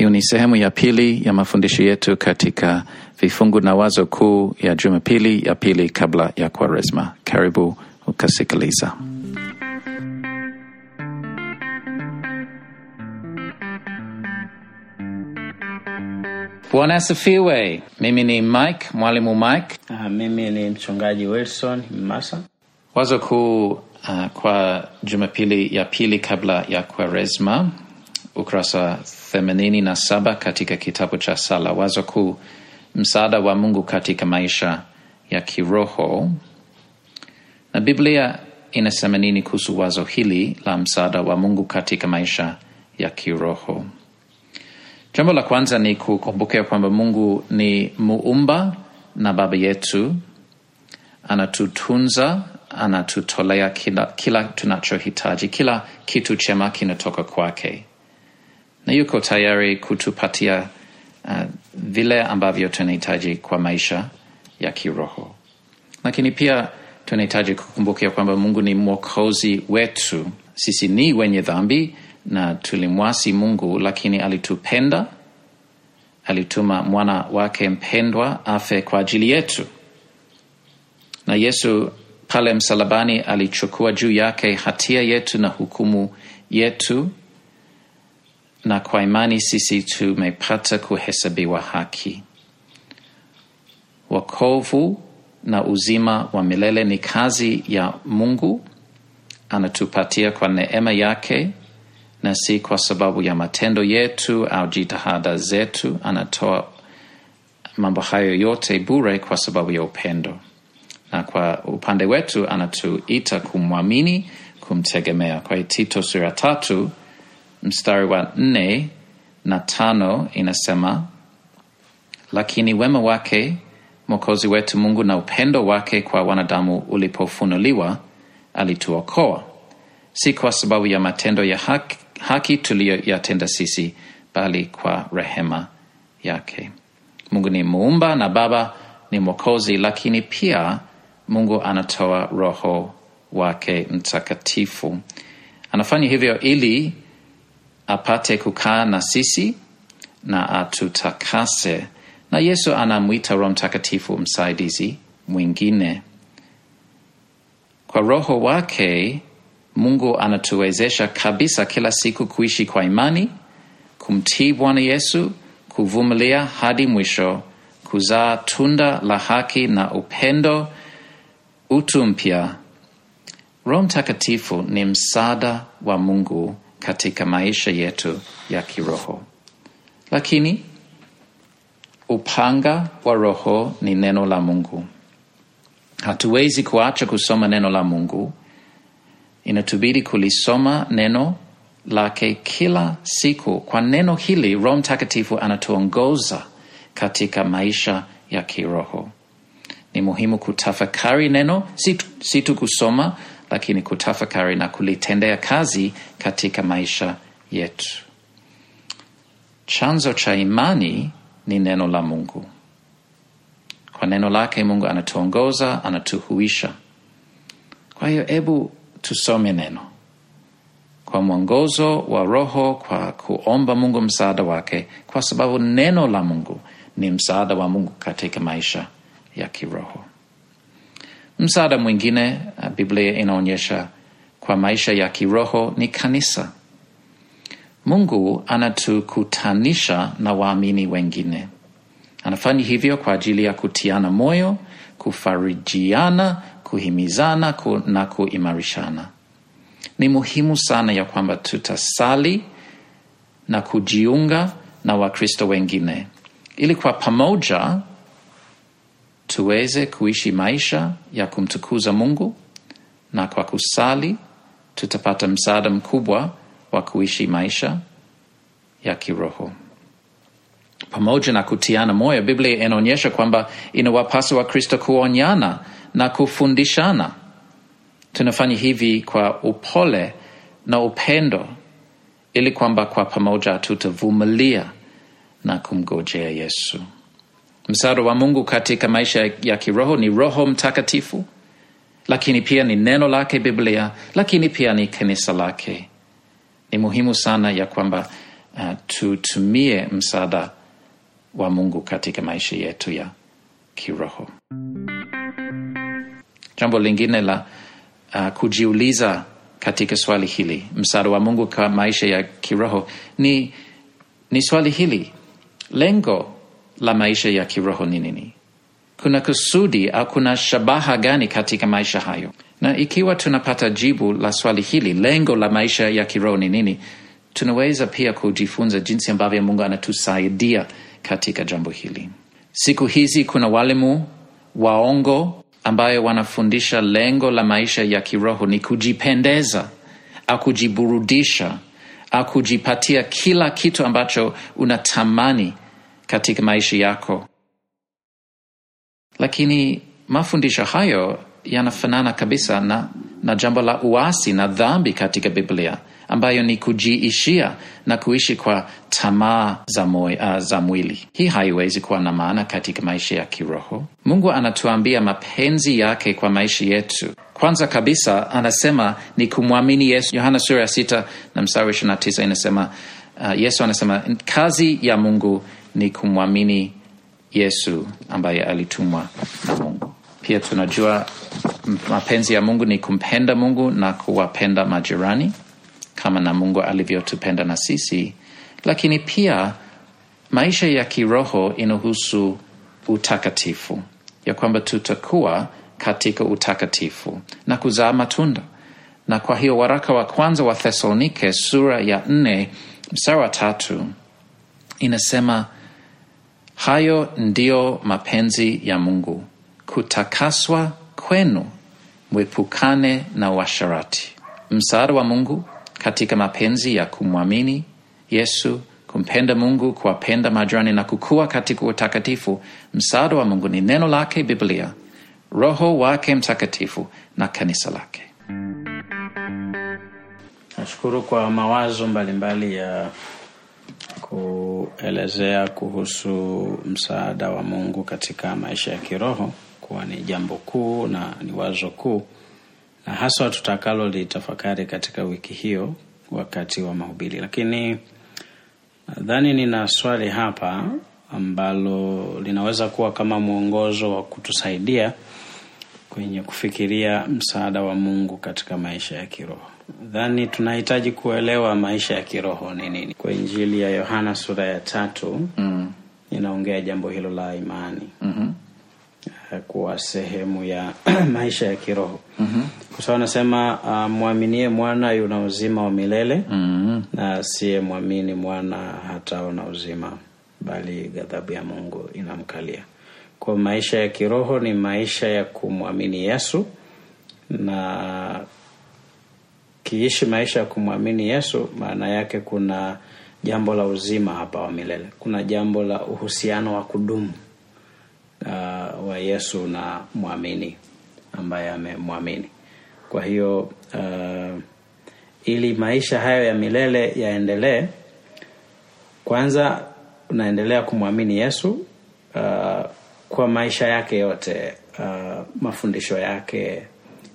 Hiyo ni sehemu ya pili ya mafundisho yetu katika vifungu na wazo kuu ya Jumapili ya pili kabla ya Kwaresma. Karibu ukasikiliza. Bwana asifiwe. Mimi ni Mike, mwalimu Mike. Uh, mimi ni mchungaji Wilson Masa. Wazo kuu uh, kwa Jumapili ya pili kabla ya Kwaresma, ukurasa themanini na saba katika kitabu cha sala. Wazo kuu, msaada wa Mungu katika maisha ya kiroho. Na Biblia inasema nini kuhusu wazo hili la msaada wa Mungu katika maisha ya kiroho? Jambo la kwanza ni kukumbukia kwamba Mungu ni muumba na baba yetu, anatutunza, anatutolea kila, kila tunachohitaji. Kila kitu chema kinatoka kwake, na yuko tayari kutupatia uh, vile ambavyo tunahitaji kwa maisha ya kiroho. Lakini pia tunahitaji kukumbukia kwamba Mungu ni mwokozi wetu. Sisi ni wenye dhambi na tulimwasi Mungu, lakini alitupenda, alituma mwana wake mpendwa afe kwa ajili yetu. Na Yesu pale msalabani alichukua juu yake hatia yetu na hukumu yetu, na kwa imani sisi tumepata kuhesabiwa haki. Wokovu na uzima wa milele ni kazi ya Mungu, anatupatia kwa neema yake na si kwa sababu ya matendo yetu au jitihada zetu. Anatoa mambo hayo yote bure kwa sababu ya upendo, na kwa upande wetu anatuita kumwamini, kumtegemea. Kwa Tito sura tatu mstari wa nne na tano inasema, lakini wema wake Mwokozi wetu Mungu na upendo wake kwa wanadamu ulipofunuliwa, alituokoa si kwa sababu ya matendo ya haki, haki tuliyoyatenda sisi, bali kwa rehema yake. Mungu ni muumba na Baba ni Mwokozi, lakini pia Mungu anatoa Roho wake Mtakatifu. Anafanya hivyo ili apate kukaa na sisi na atutakase, na Yesu anamwita Roho Mtakatifu msaidizi mwingine. Kwa Roho wake Mungu anatuwezesha kabisa kila siku kuishi kwa imani, kumtii Bwana Yesu, kuvumilia hadi mwisho, kuzaa tunda la haki na upendo, utu mpya. Roho Mtakatifu ni msaada wa Mungu katika maisha yetu ya kiroho, lakini upanga wa Roho ni neno la Mungu. Hatuwezi kuacha kusoma neno la Mungu inatubidi kulisoma neno lake kila siku. Kwa neno hili Roho Mtakatifu anatuongoza katika maisha ya kiroho. Ni muhimu kutafakari neno, si tu kusoma, lakini kutafakari na kulitendea kazi katika maisha yetu. Chanzo cha imani ni neno la Mungu. Kwa neno lake Mungu anatuongoza, anatuhuisha. Kwa hiyo hebu tusome neno kwa mwongozo wa Roho, kwa kuomba Mungu msaada wake, kwa sababu neno la Mungu ni msaada wa Mungu katika maisha ya kiroho. Msaada mwingine Biblia inaonyesha kwa maisha ya kiroho ni kanisa. Mungu anatukutanisha na waamini wengine. Anafanya hivyo kwa ajili ya kutiana moyo, kufarijiana kuhimizana ku, na kuimarishana. Ni muhimu sana ya kwamba tutasali na kujiunga na Wakristo wengine ili kwa pamoja tuweze kuishi maisha ya kumtukuza Mungu, na kwa kusali tutapata msaada mkubwa wa kuishi maisha ya kiroho pamoja na kutiana moyo. Biblia inaonyesha kwamba inawapasa Wakristo kuonyana na kufundishana. Tunafanya hivi kwa upole na upendo, ili kwamba kwa pamoja tutavumilia na kumgojea Yesu. Msaada wa Mungu katika maisha ya kiroho ni Roho Mtakatifu, lakini pia ni neno lake Biblia, lakini pia ni kanisa lake. Ni muhimu sana ya kwamba uh, tutumie msaada wa Mungu katika maisha yetu ya kiroho. Jambo lingine la uh, kujiuliza katika swali hili, msaada wa Mungu kwa maisha ya kiroho ni, ni swali hili, lengo la maisha ya kiroho ni nini? Kuna kusudi au kuna shabaha gani katika maisha hayo? Na ikiwa tunapata jibu la swali hili, lengo la maisha ya kiroho ni nini, tunaweza pia kujifunza jinsi ambavyo Mungu anatusaidia katika jambo hili. Siku hizi kuna walimu waongo ambayo wanafundisha lengo la maisha ya kiroho ni kujipendeza au kujiburudisha au kujipatia kila kitu ambacho unatamani katika maisha yako, lakini mafundisho hayo yanafanana kabisa na, na jambo la uasi na dhambi katika Biblia ambayo ni kujiishia na kuishi kwa tamaa za, uh, za mwili. Hii haiwezi kuwa na maana katika maisha ya kiroho. Mungu anatuambia mapenzi yake kwa maisha yetu. Kwanza kabisa anasema ni kumwamini Yesu. Yohana sura ya sita na mstari ishirini tisa inasema uh, Yesu anasema kazi ya Mungu ni kumwamini Yesu ambaye alitumwa na Mungu. Pia tunajua mapenzi ya Mungu ni kumpenda Mungu na kuwapenda majirani kama na Mungu alivyotupenda na sisi. Lakini pia maisha ya kiroho inahusu utakatifu, ya kwamba tutakuwa katika utakatifu na kuzaa matunda. Na kwa hiyo waraka wa kwanza wa Thesalonike sura ya nne mstari wa tatu inasema hayo ndiyo mapenzi ya Mungu, kutakaswa kwenu, mwepukane na washarati. Msaada wa Mungu katika mapenzi ya kumwamini Yesu, kumpenda Mungu, kuwapenda majirani na kukua katika utakatifu. Msaada wa Mungu ni neno lake, Biblia, Roho wake Mtakatifu na kanisa lake. Nashukuru kwa mawazo mbalimbali mbali ya kuelezea kuhusu msaada wa Mungu katika maisha ya kiroho kuwa ni jambo kuu na ni wazo kuu na haswa tutakalo litafakari katika wiki hiyo wakati wa mahubiri. Lakini nadhani nina swali hapa ambalo linaweza kuwa kama mwongozo wa kutusaidia kwenye kufikiria msaada wa Mungu katika maisha ya kiroho. Nadhani tunahitaji kuelewa maisha ya kiroho ni nini. Kwa Injili ya Yohana sura ya tatu mm. inaongea jambo hilo la imani mm-hmm kuwa sehemu ya maisha ya kiroho mm-hmm. kwa sababu anasema uh, mwaminie mwana yuna uzima wa milele mm-hmm. na asiye mwamini mwana hataona uzima bali ghadhabu ya mungu inamkalia kwa maisha ya kiroho ni maisha ya kumwamini yesu na kiishi maisha ya kumwamini yesu maana yake kuna jambo la uzima hapa wa milele kuna jambo la uhusiano wa kudumu uh, wa Yesu na mwamini ambaye amemwamini. Kwa hiyo uh, ili maisha hayo ya milele yaendelee, kwanza unaendelea kumwamini Yesu uh, kwa maisha yake yote, uh, mafundisho yake,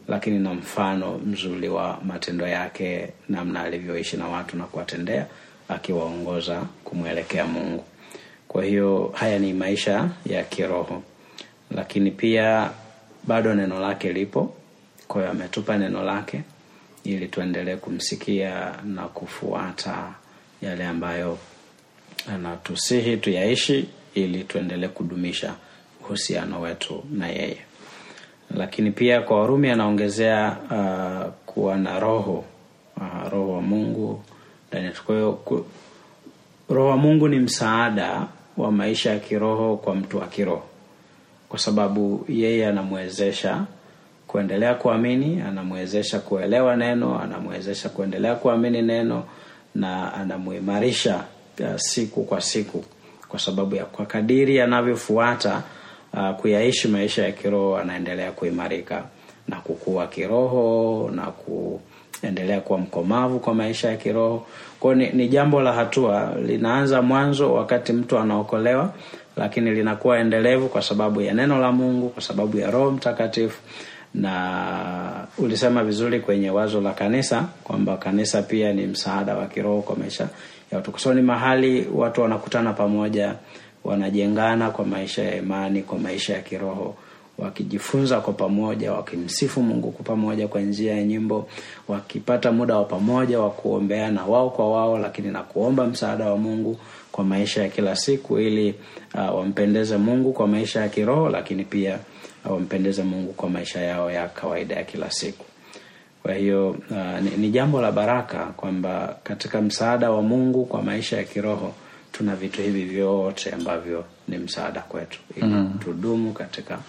lakini na mfano mzuri wa matendo yake, namna alivyoishi na watu na kuwatendea, akiwaongoza kumwelekea Mungu. Kwa hiyo haya ni maisha ya kiroho, lakini pia bado neno lake lipo. Kwa hiyo ametupa neno lake ili tuendelee kumsikia na kufuata yale ambayo anatusihi tuyaishi, ili tuendelee kudumisha uhusiano wetu na yeye. Lakini pia kwa Warumi anaongezea uh, kuwa na roho uh, roho wa Mungu ndani yetu. Kwa hiyo roho wa Mungu ni msaada wa maisha ya kiroho kwa mtu wa kiroho, kwa sababu yeye anamwezesha kuendelea kuamini, anamwezesha kuelewa neno, anamwezesha kuendelea kuamini neno na anamuimarisha uh, siku kwa siku, kwa sababu ya kwa kadiri anavyofuata uh, kuyaishi maisha ya kiroho, anaendelea kuimarika na kukua kiroho na kuendelea kuwa mkomavu kwa maisha ya kiroho. Kwa ni, ni jambo la hatua, linaanza mwanzo wakati mtu anaokolewa, lakini linakuwa endelevu kwa sababu ya neno la Mungu, kwa sababu ya Roho Mtakatifu. Na ulisema vizuri kwenye wazo la kanisa kwamba kanisa pia ni msaada wa kiroho kwa maisha ya watu, kwa sababu ni mahali watu wanakutana pamoja, wanajengana kwa maisha ya imani, kwa maisha ya kiroho wakijifunza kwa pamoja, wakimsifu Mungu kwa pamoja kwa njia ya nyimbo, wakipata muda wa pamoja wa kuombeana wao kwa wao, lakini na kuomba msaada wa Mungu kwa maisha ya kila siku, ili uh, wampendeze Mungu kwa maisha ya kiroho, lakini pia uh, wampendeze Mungu kwa maisha yao ya kawaida ya kila siku. Kwa hiyo uh, ni, ni jambo la baraka kwamba katika msaada wa Mungu kwa maisha ya kiroho tuna vitu hivi vyote ambavyo ni msaada kwetu ili mm. tudumu katika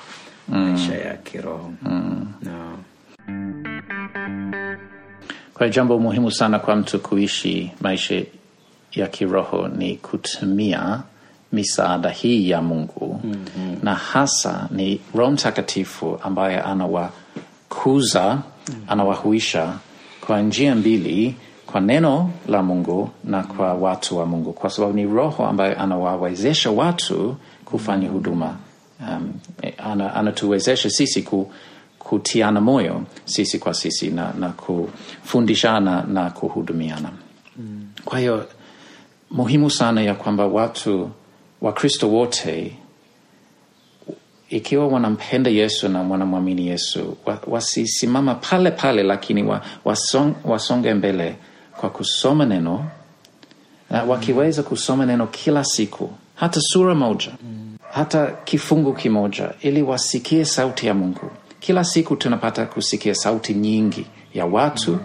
maisha ya kiroho mm. no. Kwa jambo muhimu sana kwa mtu kuishi maisha ya kiroho ni kutumia misaada hii ya Mungu mm-hmm. na hasa ni Roho Mtakatifu ambaye anawakuza mm-hmm. anawahuisha kwa njia mbili, kwa neno la Mungu na kwa watu wa Mungu, kwa sababu ni Roho ambaye anawawezesha watu kufanya huduma um, anatuwezesha sisi ku, kutiana moyo sisi kwa sisi na, na kufundishana na kuhudumiana. Kwa hiyo muhimu sana ya kwamba watu Wakristo wote ikiwa wanampenda Yesu na wanamwamini Yesu wasisimama pale pale, lakini wa, wasong, wasonge mbele kwa kusoma neno uh, wakiweza kusoma neno kila siku hata sura moja hata kifungu kimoja, ili wasikie sauti ya Mungu. Kila siku tunapata kusikia sauti nyingi ya watu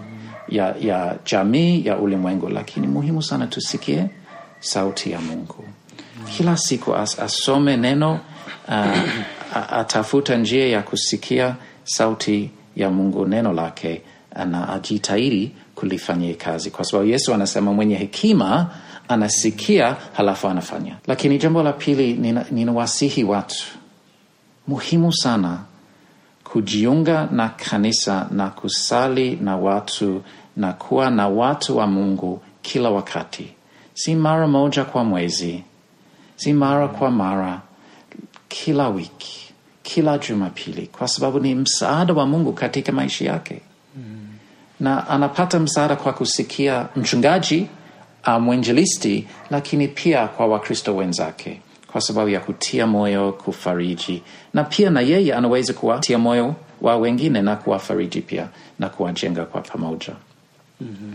ya, ya jamii ya ulimwengu, lakini muhimu sana tusikie sauti ya Mungu kila siku as, asome neno uh, atafuta njia ya kusikia sauti ya Mungu, neno lake, na ajitahidi kulifanyia kazi, kwa sababu Yesu anasema mwenye hekima anasikia halafu anafanya. Lakini jambo la pili, ninawasihi nina watu, muhimu sana kujiunga na kanisa na kusali na watu na kuwa na watu wa Mungu kila wakati, si mara moja kwa mwezi si mara kwa mara, kila wiki, kila Jumapili, kwa sababu ni msaada wa Mungu katika maisha yake. Na anapata msaada kwa kusikia mchungaji uh, mwinjilisti, lakini pia kwa Wakristo wenzake kwa sababu ya kutia moyo, kufariji, na pia na yeye anaweza kuwatia moyo wa wengine na kuwafariji pia na kuwajenga kwa pamoja. Mm-hmm.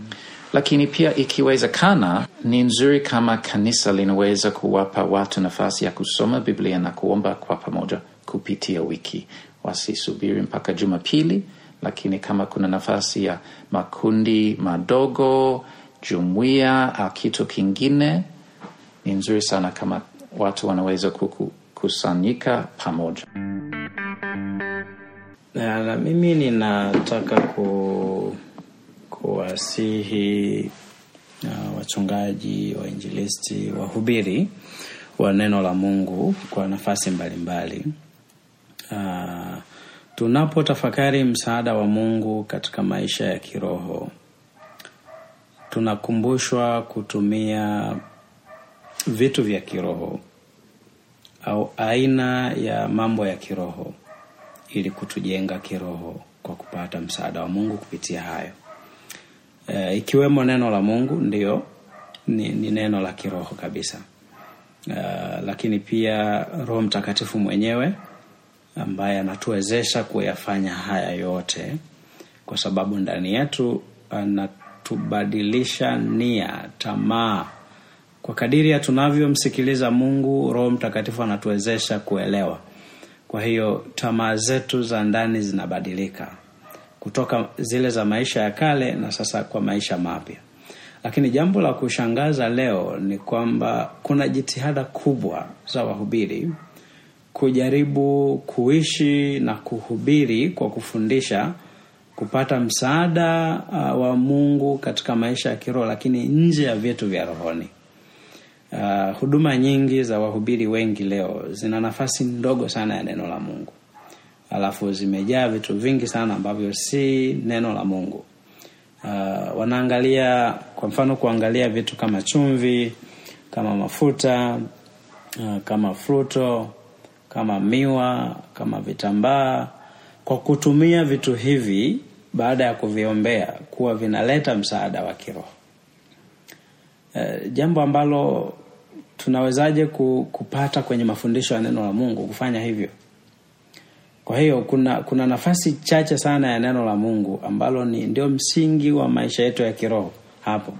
Lakini pia ikiwezekana, ni nzuri kama kanisa linaweza kuwapa watu nafasi ya kusoma Biblia na kuomba kwa pamoja kupitia wiki, wasisubiri mpaka Jumapili. Lakini kama kuna nafasi ya makundi madogo, jumuia au kitu kingine, ni nzuri sana kama watu wanaweza kukusanyika pamoja. Na, mimi ninataka ku kuwasihi uh, wachungaji, wainjilisti, wahubiri wa neno la Mungu kwa nafasi mbalimbali uh, tunapotafakari msaada wa Mungu katika maisha ya kiroho, tunakumbushwa kutumia vitu vya kiroho au aina ya mambo ya kiroho ili kutujenga kiroho kwa kupata msaada wa Mungu kupitia hayo. e, ikiwemo neno la Mungu ndio ni, ni neno la kiroho kabisa. e, lakini pia Roho Mtakatifu mwenyewe ambaye anatuwezesha kuyafanya haya yote, kwa sababu ndani yetu anatubadilisha nia, tamaa. Kwa kadiri ya tunavyomsikiliza Mungu, Roho Mtakatifu anatuwezesha kuelewa. Kwa hiyo tamaa zetu za ndani zinabadilika kutoka zile za maisha ya kale na sasa kwa maisha mapya. Lakini jambo la kushangaza leo ni kwamba kuna jitihada kubwa za wahubiri kujaribu kuishi na kuhubiri kwa kufundisha, kupata msaada uh, wa Mungu katika maisha ya kiroho, lakini nje ya vyetu vya rohoni. Uh, huduma nyingi za wahubiri wengi leo zina nafasi ndogo sana ya neno la Mungu alafu zimejaa vitu vingi sana ambavyo si neno la Mungu. Uh, wanaangalia kwa mfano, kuangalia vitu kama chumvi, kama mafuta, uh, kama fruto, kama miwa, kama vitambaa, kwa kutumia vitu hivi baada ya kuviombea kuwa vinaleta msaada wa kiroho. E, jambo ambalo tunawezaje ku, kupata kwenye mafundisho ya neno la mungu kufanya hivyo? Kwa hiyo kuna kuna nafasi chache sana ya neno la mungu ambalo ni ndio msingi wa maisha yetu ya kiroho hapo.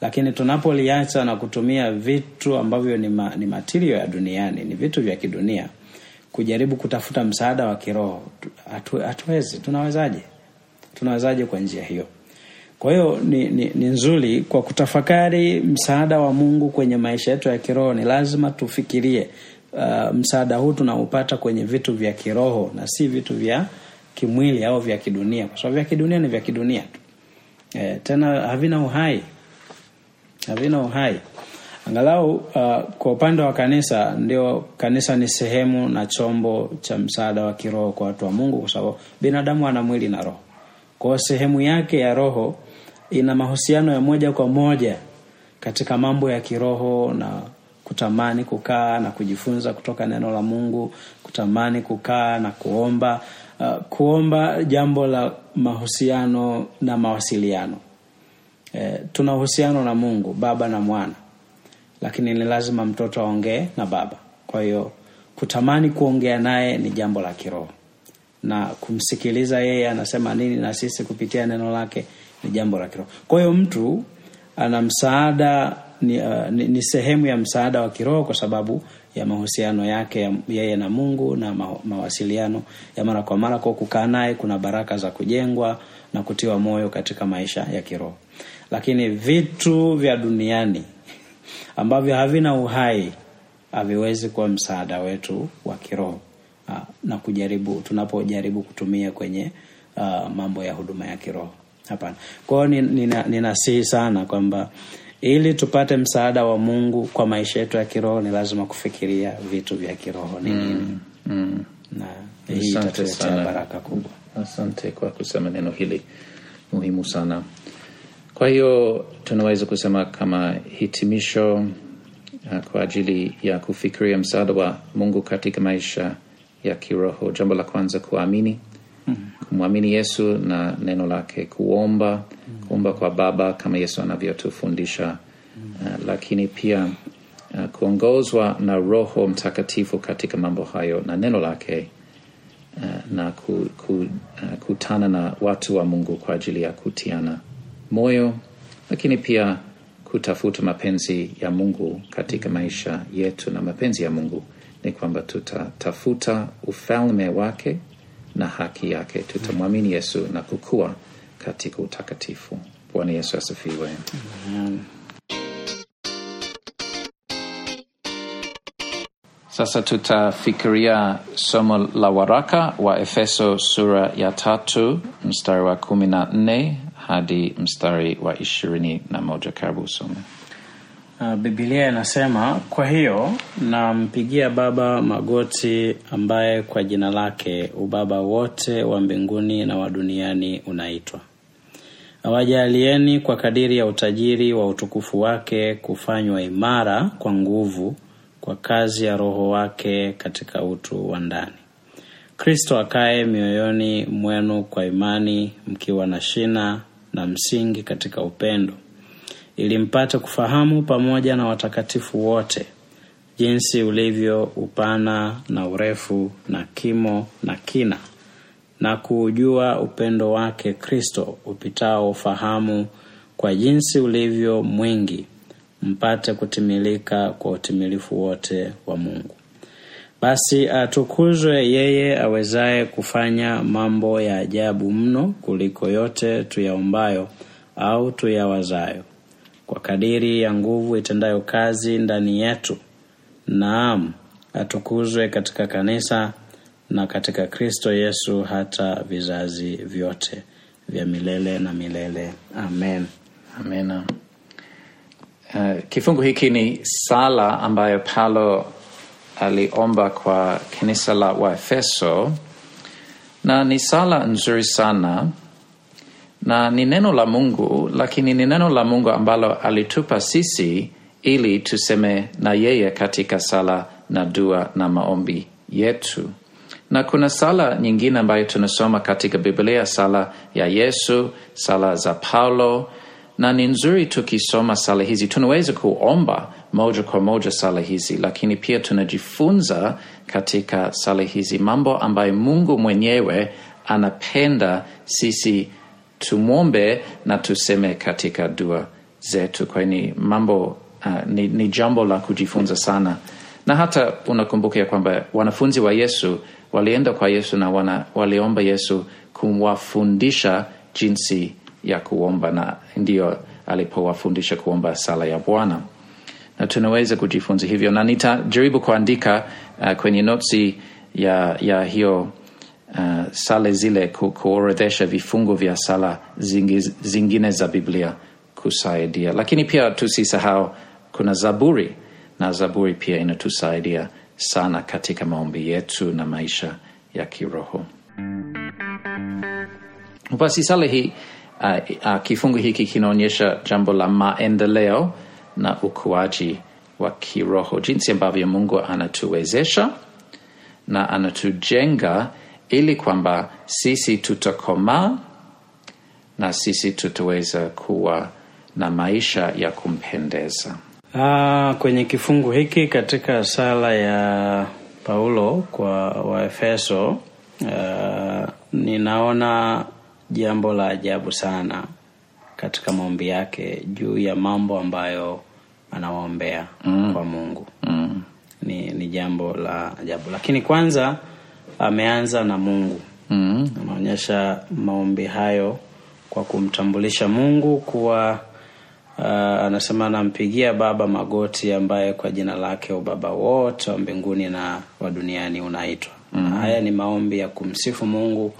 Lakini tunapoliacha na kutumia vitu ambavyo ni, ma, ni matirio ya duniani ni vitu vya kidunia kujaribu kutafuta msaada wa kiroho. Hatu, hatuwezi. Tunawezaje? Tunawezaje kwa njia hiyo? Kwa hiyo ni, ni, ni nzuri kwa kutafakari msaada wa mungu kwenye maisha yetu ya kiroho ni lazima tufikirie uh, msaada huu tunaupata kwenye vitu vya kiroho na si vitu vya kimwili au vya kidunia. Kwa sababu vya kidunia ni vya kidunia tu. E, tena havina uhai. Havina uhai angalau uh, kwa upande wa kanisa ndio kanisa ni sehemu na chombo cha msaada wa kiroho kwa watu wa mungu kwa sababu binadamu ana mwili na roho. Kwao sehemu yake ya roho ina mahusiano ya moja kwa moja katika mambo ya kiroho na kutamani kukaa na kujifunza kutoka neno la mungu kutamani kukaa na kuomba uh, kuomba jambo la mahusiano na mawasiliano. Eh, tuna uhusiano na mungu baba na mwana lakini ni lazima mtoto aongee na baba. Kwa hiyo kutamani kuongea naye ni jambo la kiroho. Na kumsikiliza yeye anasema nini na sisi kupitia neno lake ni jambo la kiroho. Kwa hiyo mtu ana msaada ni, uh, ni, ni sehemu ya msaada wa kiroho kwa sababu ya mahusiano yake yeye na mungu na ma, mawasiliano ya mara kwa mara. Kwa kukaa naye kuna baraka za kujengwa na kutiwa moyo katika maisha ya kiroho. Lakini vitu vya duniani ambavyo havina uhai haviwezi kuwa msaada wetu wa kiroho. Uh, na kujaribu tunapojaribu kutumia kwenye uh, mambo ya huduma ya kiroho. Hapana. Kwao ninasihi nina, nina sana kwamba ili tupate msaada wa mungu kwa maisha yetu ya kiroho ni lazima kufikiria vitu vya kiroho ni nini. Mm, mm. na hii itatuletea baraka kubwa. Asante kwa kusema neno hili. Muhimu sana kwa hiyo tunaweza kusema kama hitimisho uh, kwa ajili ya kufikiria msaada wa mungu katika maisha ya kiroho. Jambo la kwanza kuamini. Mm-hmm. kumwamini yesu na neno lake kuomba. Kuomba kwa baba kama yesu anavyotufundisha. Uh, lakini pia uh, kuongozwa na roho mtakatifu katika mambo hayo na neno lake uh, na ku, ku, uh, kutana na watu wa mungu kwa ajili ya kutiana moyo lakini pia kutafuta mapenzi ya mungu katika maisha yetu. Na mapenzi ya mungu ni kwamba tutatafuta ufalme wake na haki yake. Tutamwamini yesu na kukua katika utakatifu. Bwana yesu asifiwe. Sasa tutafikiria somo la waraka wa efeso sura ya tatu mstari wa kumi na nne hadi mstari wa ishirini na moja karibu usome Uh, inasema kwa hiyo nampigia Baba magoti ambaye kwa jina lake ubaba wote wa mbinguni na wa duniani unaitwa. Awajalieni kwa kadiri ya utajiri wa utukufu wake kufanywa imara kwa nguvu kwa kazi ya Roho wake katika utu wa ndani. Kristo akae mioyoni mwenu kwa imani, mkiwa na shina na msingi katika upendo. Ili mpate kufahamu pamoja na watakatifu wote jinsi ulivyo upana na urefu na kimo na kina na kuujua upendo wake kristo upitao ufahamu kwa jinsi ulivyo mwingi mpate kutimilika kwa utimilifu wote wa mungu basi atukuzwe yeye awezaye kufanya mambo ya ajabu mno kuliko yote tuyaombayo au tuyawazayo. Kwa kadiri ya nguvu itendayo kazi ndani yetu naam atukuzwe katika kanisa na katika kristo yesu hata vizazi vyote vya milele na milele. Amen. Amena uh, kifungu hiki ni sala ambayo paulo aliomba kwa kanisa la waefeso na ni sala nzuri sana na ni neno la mungu lakini ni neno la mungu ambalo alitupa sisi ili tuseme na yeye katika sala na dua na maombi yetu. Na kuna sala nyingine ambayo tunasoma katika biblia sala ya yesu sala za paulo na ni nzuri tukisoma sala hizi. Tunaweza kuomba moja kwa moja sala hizi. Lakini pia tunajifunza katika sala hizi mambo ambayo mungu mwenyewe anapenda sisi tumwombe na tuseme katika dua zetu. Kwani mambo uh, ni, ni jambo la kujifunza sana. Na hata unakumbuka ya kwamba wanafunzi wa yesu walienda kwa yesu na wana, waliomba yesu kumwafundisha jinsi ya kuomba. Na ndio alipowafundisha kuomba sala ya bwana na tunaweza kujifunza hivyo. Na nitajaribu kuandika uh, kwenye notsi ya, ya hiyo uh, sala zile ku, kuorodhesha vifungu vya sala zingi, zingine za biblia kusaidia. Lakini pia tusisahau kuna zaburi na zaburi pia inatusaidia sana katika maombi yetu na maisha ya kiroho. Basi sala hii uh, uh, kifungu hiki kinaonyesha jambo la maendeleo na ukuaji wa kiroho. Jinsi ambavyo mungu anatuwezesha na anatujenga ili kwamba sisi tutakomaa na sisi tutaweza kuwa na maisha ya kumpendeza. Aa, kwenye kifungu hiki katika sala ya Paulo kwa Waefeso uh, ninaona jambo la ajabu sana katika maombi yake juu ya mambo ambayo anawaombea mm. kwa Mungu mm. ni, ni jambo la ajabu, lakini kwanza ameanza na Mungu Mm. anaonyesha maombi hayo kwa kumtambulisha Mungu kuwa uh, anasema anampigia Baba magoti ambaye kwa jina lake ubaba wote wa mbinguni na wa duniani unaitwa. mm Haya ni maombi ya kumsifu Mungu,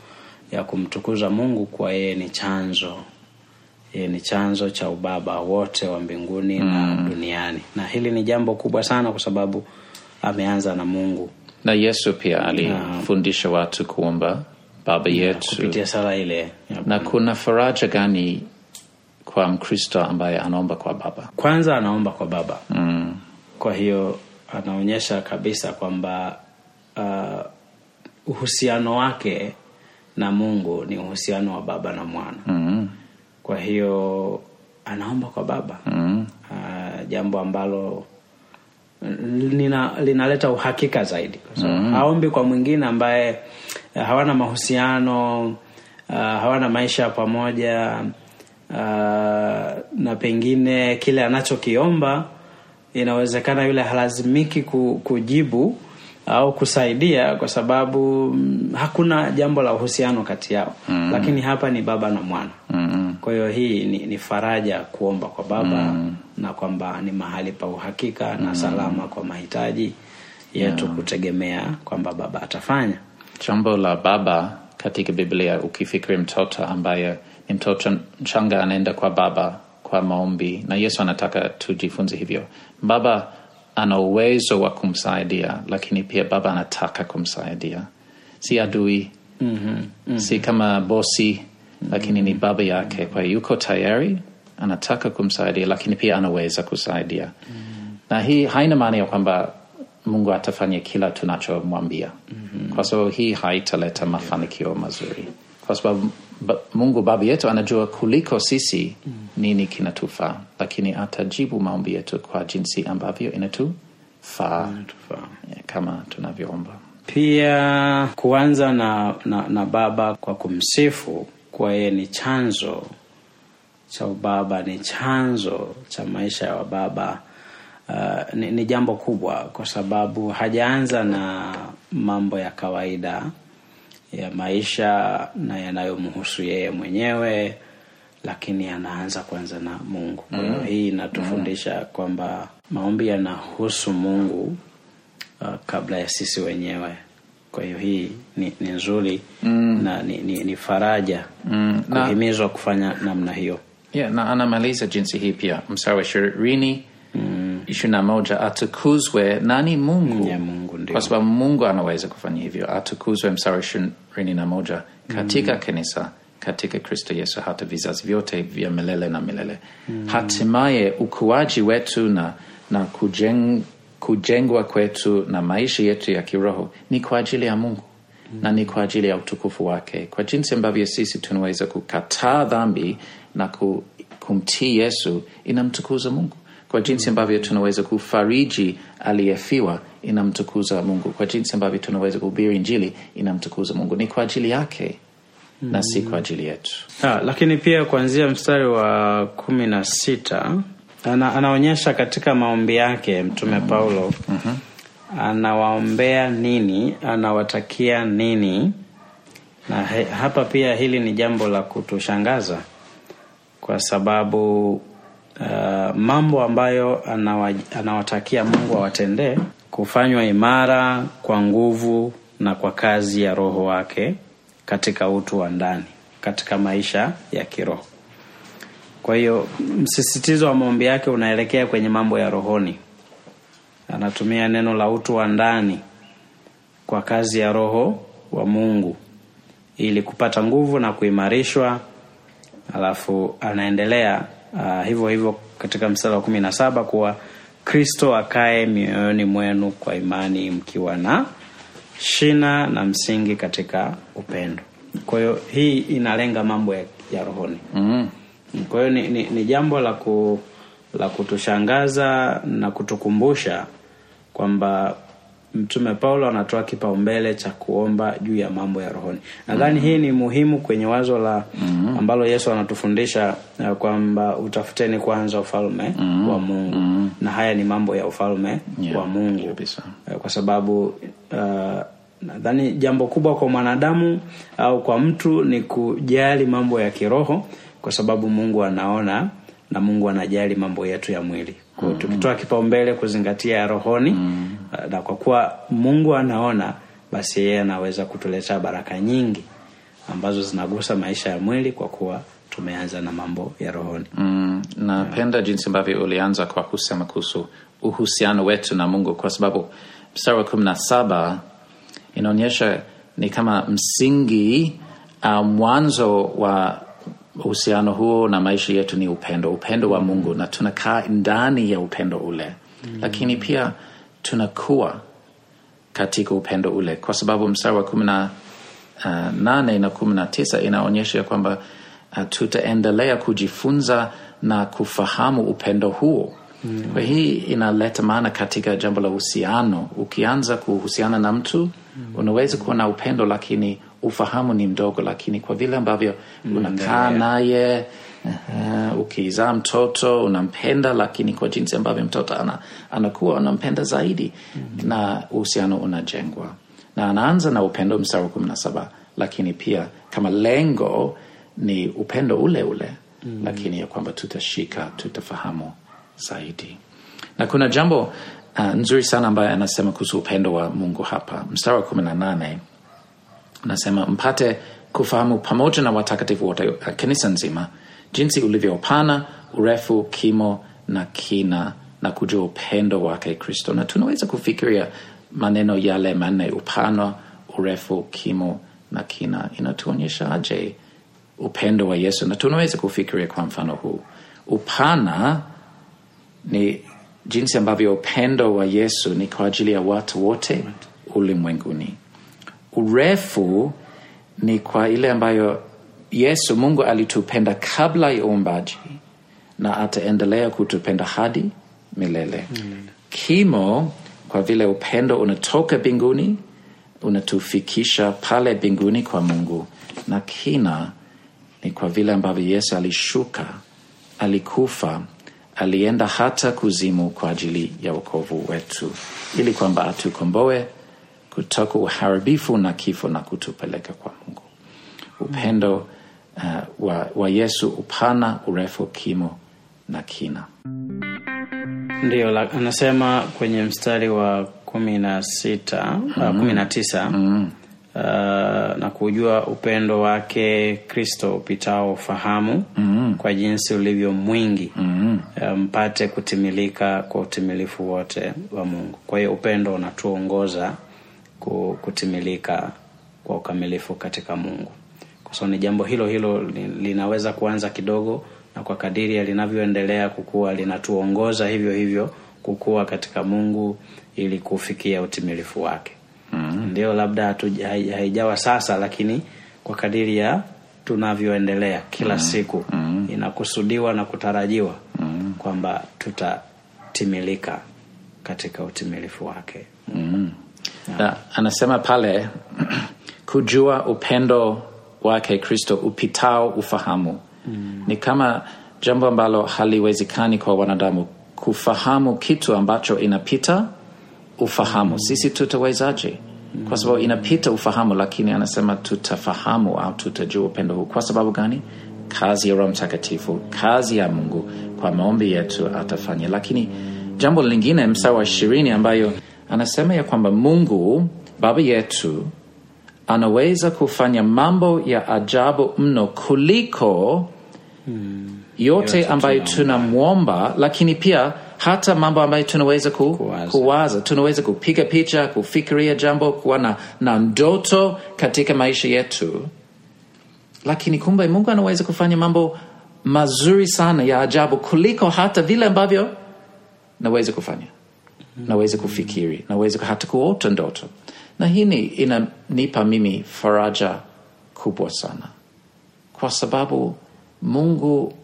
ya kumtukuza Mungu kuwa yeye ni chanzo yeye ni chanzo cha ubaba wote wa mbinguni na duniani, na hili ni jambo kubwa sana kwa sababu ameanza na Mungu. Na yesu pia alifundisha watu kuomba baba yetu. kupitia sala ile. Na kuna faraja gani kwa mkristo ambaye anaomba kwa baba? Kwanza anaomba kwa baba. Mm. kwa hiyo anaonyesha kabisa kwamba uh, uhusiano wake na mungu ni uhusiano wa baba na mwana. Mm. Kwa hiyo anaomba kwa baba Mm. uh, jambo ambalo lina, linaleta uhakika zaidi so, mm. haombi kwa mwingine ambaye uh, hawana mahusiano uh, hawana maisha ya pamoja uh, na pengine kile anachokiomba inawezekana yule halazimiki kujibu au kusaidia kwa sababu mm, hakuna jambo la uhusiano kati yao mm. lakini hapa ni baba na mwana Mm. kwa hiyo hii ni, ni faraja kuomba kwa baba mm. na kwamba ni mahali pa uhakika na salama kwa mahitaji yetu kutegemea kwamba baba atafanya jambo la baba katika biblia ukifikiri mtoto ambaye ni mtoto mchanga anaenda kwa baba kwa maombi na yesu anataka tujifunze hivyo baba ana uwezo wa kumsaidia lakini pia baba anataka kumsaidia. Si adui. Mm-hmm. Mm-hmm. si kama bosi lakini ni baba yake. Kwa hiyo yuko tayari anataka kumsaidia lakini pia anaweza kusaidia. Na hii haina maana ya kwamba mungu atafanya kila tunachomwambia. Kwa sababu hii haitaleta mafanikio mazuri. Kwa sababu ba, mungu baba yetu anajua kuliko sisi nini kinatufaa lakini atajibu maombi yetu kwa jinsi ambavyo inatufaa. Tufaa. kama tunavyoomba. Pia kuanza na, na, na baba kwa kumsifu kuwa yeye ni chanzo cha ubaba ni chanzo cha maisha ya wababa. Uh, ni, ni jambo kubwa kwa sababu hajaanza na mambo ya kawaida ya maisha na yanayomhusu yeye mwenyewe lakini anaanza kwanza na mungu. Kwa hiyo hii inatufundisha kwamba maombi yanahusu mungu uh, kabla ya sisi wenyewe. Kwa hiyo hii ni, ni nzuri mm. na ni, ni, ni faraja Mm, kuhimizwa kufanya namna hiyo. Yeah, na anamaliza jinsi hii pia. Msaa wa ishirini ishirini na moja atukuzwe nani? Mungu. Yeah, Mungu. Kwa sababu mungu anaweza kufanya hivyo. Atukuzwe msara ishirini na moja katika kanisa katika kristo yesu hata vizazi vyote vya milele na milele. Hatimaye ukuaji wetu na, na kujeng, kujengwa kwetu na maisha yetu ya kiroho ni kwa ajili ya mungu na ni kwa ajili ya utukufu wake. Kwa jinsi ambavyo sisi tunaweza kukataa dhambi na ku, kumtii yesu inamtukuza mungu. Kwa jinsi ambavyo tunaweza kufariji aliyefiwa inamtukuza mungu. Kwa jinsi ambavyo tunaweza kuhubiri njili inamtukuza mungu. Ni kwa ajili yake na si kwa ajili yetu. Ha, lakini pia kuanzia mstari wa kumi na sita ana, anaonyesha katika maombi yake mtume Paulo anawaombea nini, anawatakia nini, na he, hapa pia hili ni jambo la kutushangaza kwa sababu uh, mambo ambayo anawa, anawatakia Mungu awatendee kufanywa imara kwa nguvu na kwa kazi ya Roho wake katika utu wa ndani katika maisha ya kiroho. Kwa hiyo msisitizo wa maombi yake unaelekea kwenye mambo ya rohoni. Anatumia neno la utu wa ndani kwa kazi ya Roho wa Mungu ili kupata nguvu na kuimarishwa. Alafu anaendelea uh, hivyo hivyo katika mstari wa kumi na saba kuwa Kristo akae mioyoni mwenu kwa imani mkiwa na shina na msingi katika upendo. Kwa hiyo hii inalenga mambo ya, ya rohoni. mm. Kwa hiyo ni, ni, ni jambo la, ku, la kutushangaza na kutukumbusha kwamba Mtume Paulo anatoa kipaumbele cha kuomba juu ya mambo ya rohoni. Nadhani hii ni muhimu kwenye wazo la ambalo Yesu anatufundisha uh, kwamba utafuteni kwanza ufalme wa Mungu. Na haya ni mambo ya ufalme Yeah, wa Mungu. kabisa. Eh, kwa sababu uh, nadhani jambo kubwa kwa mwanadamu au kwa mtu ni kujali mambo ya kiroho kwa sababu Mungu anaona na Mungu anajali mambo yetu ya mwili. Kwa hiyo tukitoa kipaumbele kuzingatia ya rohoni uh, na kwa kuwa Mungu anaona, basi yeye anaweza kutuletea baraka nyingi ambazo zinagusa maisha ya mwili kwa kuwa tumeanza na mambo ya rohoni. Mm, napenda jinsi ambavyo ulianza kwa kusema kuhusu uhusiano wetu na Mungu, kwa sababu mstari wa kumi na saba inaonyesha ni kama msingi uh, mwanzo wa uhusiano huo na maisha yetu ni upendo, upendo wa Mungu, na tunakaa ndani ya upendo ule mm. Lakini pia tunakuwa katika upendo ule, kwa sababu mstari wa kumi na uh, nane na kumi na tisa inaonyesha ya kwamba uh, tutaendelea kujifunza na kufahamu upendo huo mm. Kwa hii inaleta maana katika jambo la uhusiano. Ukianza kuhusiana na mtu mm. unaweza kuwa na upendo, lakini ufahamu ni mdogo, lakini kwa vile ambavyo unakaa naye uh, ukizaa mtoto unampenda, lakini kwa jinsi ambavyo mtoto ana, anakuwa unampenda zaidi mm. na uhusiano unajengwa na anaanza na upendo mstari wa kumi na saba lakini pia kama lengo ni upendo ule ule mm. lakini ya kwamba tutashika tutafahamu zaidi. Na kuna jambo uh, nzuri sana ambayo anasema kuhusu upendo wa mungu hapa. Mstari wa kumi na nane anasema mpate kufahamu pamoja na watakatifu wote uh, kanisa nzima jinsi ulivyopana urefu kimo na kina na kujua upendo wake kristo. Na tunaweza kufikiria maneno yale manne upana urefu kimo na kina inatuonyeshaje upendo wa yesu. Na tunaweza kufikiria kwa mfano huu. Upana ni jinsi ambavyo upendo wa yesu ni kwa ajili ya watu wote ulimwenguni. Urefu ni kwa ile ambayo yesu mungu alitupenda kabla ya uumbaji na ataendelea kutupenda hadi milele. Mm. kimo kwa vile upendo unatoka mbinguni unatufikisha pale mbinguni kwa mungu. Na kina ni kwa vile ambavyo yesu alishuka alikufa alienda hata kuzimu kwa ajili ya wokovu wetu ili kwamba atukomboe kutoka uharibifu na kifo na kutupeleka kwa mungu. Upendo uh, wa, wa yesu upana urefu kimo na kina Ndiyo, la- anasema kwenye mstari wa kumi na sita mm kumi na tisa mm. uh, na kujua upendo wake Kristo upitao ufahamu Mm. kwa jinsi ulivyo mwingi Mm. uh, mpate kutimilika kwa utimilifu wote wa Mungu. Kwa hiyo upendo unatuongoza kutimilika kwa ukamilifu katika Mungu, kwa sababu ni jambo hilo hilo linaweza kuanza kidogo na kwa kadiri linavyoendelea kukua linatuongoza hivyo hivyo kukua katika Mungu ili kufikia utimilifu wake. mm. Ndio labda haijawa sasa, lakini kwa kadiri ya tunavyoendelea kila siku inakusudiwa na kutarajiwa kwamba tutatimilika katika utimilifu wake. Na anasema pale kujua upendo wake kristo upitao ufahamu mm. ni kama jambo ambalo haliwezekani kwa wanadamu kufahamu kitu ambacho inapita ufahamu. Sisi tutawezaje? Kwa sababu inapita ufahamu lakini anasema tutafahamu au tutajua upendo huu. Kwa sababu gani? Kazi ya roho mtakatifu kazi ya mungu kwa maombi yetu atafanya. Lakini jambo lingine msaa wa ishirini ambayo anasema ya kwamba mungu baba yetu anaweza kufanya mambo ya ajabu mno kuliko yote ambayo tunamwomba lakini pia hata mambo ambayo tunaweza ku, Kuwaza. kuwaza. Tunaweza kupiga picha kufikiria jambo kuwa na, na ndoto katika maisha yetu. Lakini kumbe mungu anaweza kufanya mambo mazuri sana ya ajabu kuliko hata vile ambavyo naweza kufanya. Naweza kufikiri. Naweza hata kuota ndoto. Na hii inanipa mimi faraja kubwa sana. Kwa sababu mungu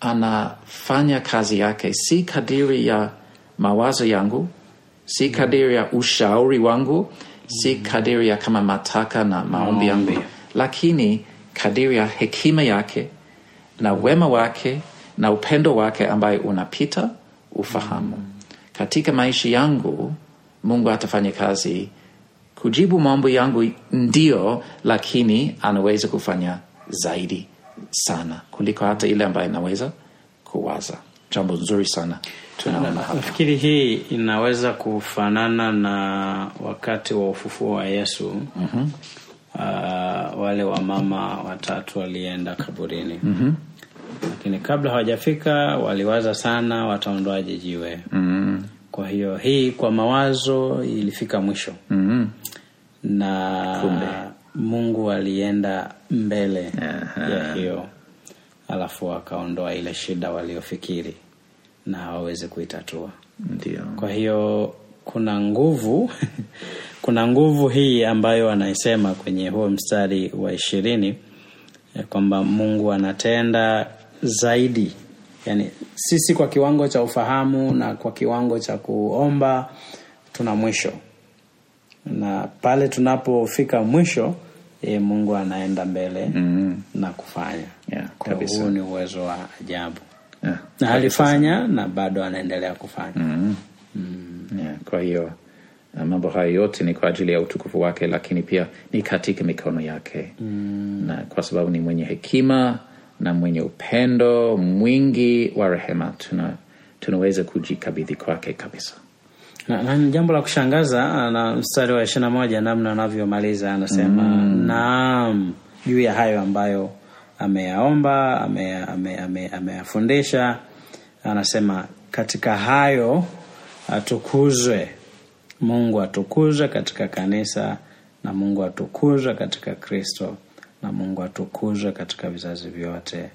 anafanya kazi yake. Si kadiri ya mawazo yangu si kadiri ya ushauri wangu si kadiri ya kama mataka na maombi yangu. Lakini kadiri ya hekima yake na wema wake na upendo wake ambaye unapita ufahamu. Katika maisha yangu mungu atafanya kazi. Kujibu mambo yangu ndio lakini anaweza kufanya zaidi sana kuliko hata ile ambayo inaweza kuwaza jambo nzuri sana tunaona nafikiri hii inaweza kufanana na wakati wa ufufuo wa yesu mm-hmm. uh, wale wamama watatu walienda kaburini mm-hmm. lakini kabla hawajafika waliwaza sana wataondoaje jiwe mm-hmm. kwa hiyo hii kwa mawazo ilifika mwisho mm-hmm. na Kumbe. Mungu alienda mbele ya hiyo alafu akaondoa ile shida waliofikiri na hawawezi kuitatua. Ndio. Kwa hiyo kuna nguvu kuna nguvu hii ambayo anaisema kwenye huo mstari wa ishirini kwamba mungu anatenda zaidi. Yani sisi kwa kiwango cha ufahamu na kwa kiwango cha kuomba tuna mwisho. Na pale tunapofika mwisho e, mungu anaenda mbele mm. na kufanya Yeah, kwa huu ni uwezo wa ajabu yeah. na alifanya na bado anaendelea kufanya mm. Yeah, kwa hiyo uh, mambo hayo yote ni kwa ajili ya utukufu wake lakini pia ni katika mikono yake mm. na kwa sababu ni mwenye hekima na mwenye upendo mwingi wa rehema tuna, tunaweza kujikabidhi kwake kabisa na, na jambo la kushangaza na mstari wa ishirina moja namna anavyomaliza anasema mm. naam juu ya hayo ambayo ameyaomba ameyafundisha ame, ame, ame anasema katika hayo atukuzwe mungu atukuzwe katika kanisa na mungu atukuzwe katika kristo na mungu atukuzwe katika vizazi vyote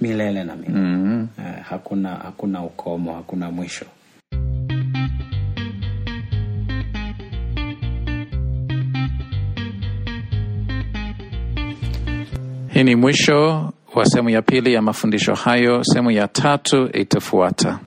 milele na milele mm. eh, hakuna hakuna ukomo hakuna mwisho hii ni mwisho wa sehemu ya pili ya mafundisho hayo. Sehemu ya tatu itafuata